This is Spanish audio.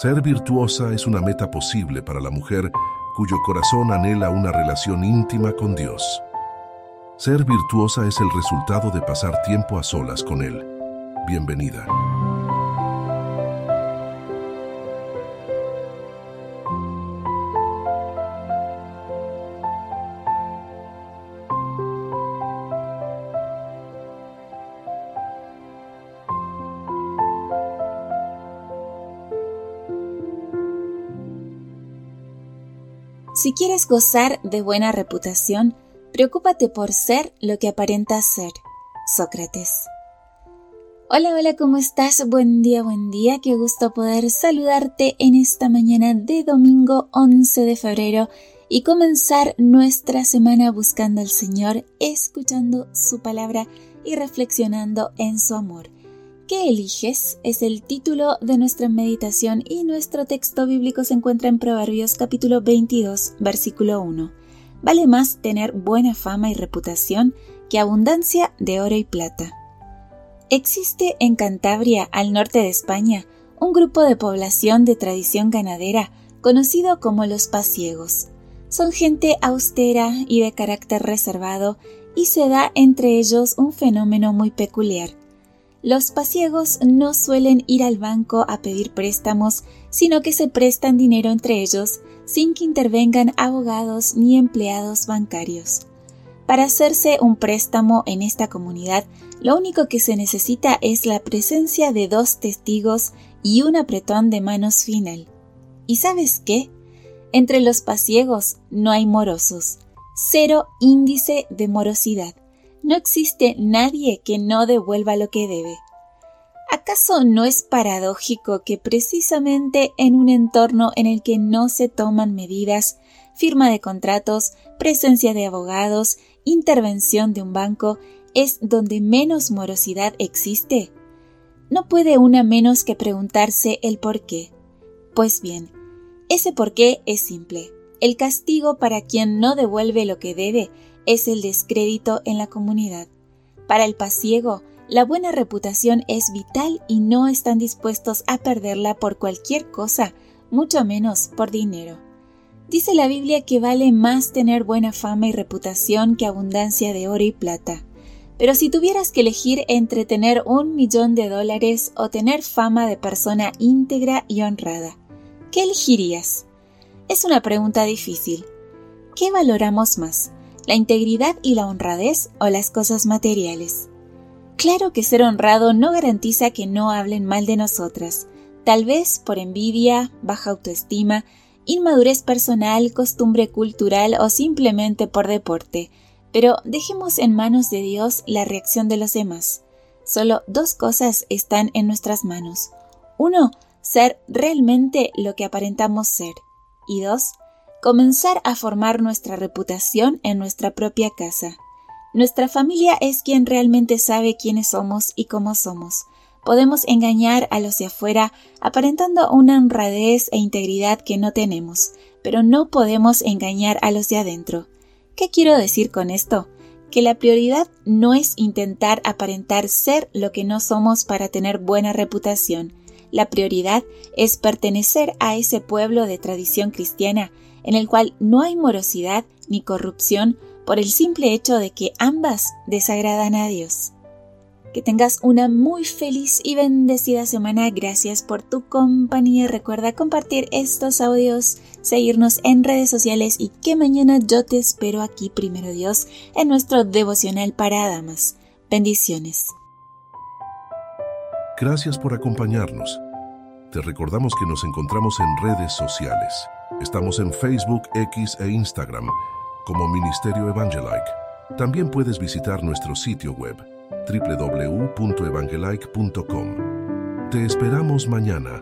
Ser virtuosa es una meta posible para la mujer cuyo corazón anhela una relación íntima con Dios. Ser virtuosa es el resultado de pasar tiempo a solas con Él. Bienvenida. Si quieres gozar de buena reputación, preocúpate por ser lo que aparentas ser. Sócrates. Hola, hola, ¿cómo estás? Buen día, buen día. Qué gusto poder saludarte en esta mañana de domingo 11 de febrero y comenzar nuestra semana buscando al Señor, escuchando su palabra y reflexionando en su amor. ¿Qué eliges? Es el título de nuestra meditación y nuestro texto bíblico se encuentra en Proverbios capítulo 22, versículo 1. Vale más tener buena fama y reputación que abundancia de oro y plata. Existe en Cantabria, al norte de España, un grupo de población de tradición ganadera conocido como los pasiegos. Son gente austera y de carácter reservado y se da entre ellos un fenómeno muy peculiar los pasiegos no suelen ir al banco a pedir préstamos, sino que se prestan dinero entre ellos sin que intervengan abogados ni empleados bancarios. Para hacerse un préstamo en esta comunidad, lo único que se necesita es la presencia de dos testigos y un apretón de manos final. ¿Y sabes qué? Entre los pasiegos no hay morosos, cero índice de morosidad. No existe nadie que no devuelva lo que debe. ¿Acaso no es paradójico que precisamente en un entorno en el que no se toman medidas, firma de contratos, presencia de abogados, intervención de un banco, es donde menos morosidad existe? No puede una menos que preguntarse el por qué. Pues bien, ese por qué es simple. El castigo para quien no devuelve lo que debe es el descrédito en la comunidad. Para el pasiego, la buena reputación es vital y no están dispuestos a perderla por cualquier cosa, mucho menos por dinero. Dice la Biblia que vale más tener buena fama y reputación que abundancia de oro y plata. Pero si tuvieras que elegir entre tener un millón de dólares o tener fama de persona íntegra y honrada, ¿qué elegirías? Es una pregunta difícil. ¿Qué valoramos más? La integridad y la honradez o las cosas materiales. Claro que ser honrado no garantiza que no hablen mal de nosotras, tal vez por envidia, baja autoestima, inmadurez personal, costumbre cultural o simplemente por deporte, pero dejemos en manos de Dios la reacción de los demás. Solo dos cosas están en nuestras manos. Uno, ser realmente lo que aparentamos ser. Y dos, comenzar a formar nuestra reputación en nuestra propia casa. Nuestra familia es quien realmente sabe quiénes somos y cómo somos. Podemos engañar a los de afuera aparentando una honradez e integridad que no tenemos, pero no podemos engañar a los de adentro. ¿Qué quiero decir con esto? Que la prioridad no es intentar aparentar ser lo que no somos para tener buena reputación. La prioridad es pertenecer a ese pueblo de tradición cristiana en el cual no hay morosidad ni corrupción por el simple hecho de que ambas desagradan a Dios. Que tengas una muy feliz y bendecida semana. Gracias por tu compañía. Recuerda compartir estos audios, seguirnos en redes sociales y que mañana yo te espero aquí, primero Dios, en nuestro devocional para damas. Bendiciones. Gracias por acompañarnos. Te recordamos que nos encontramos en redes sociales. Estamos en Facebook, X e Instagram como Ministerio Evangelike. También puedes visitar nuestro sitio web www.evangelike.com. Te esperamos mañana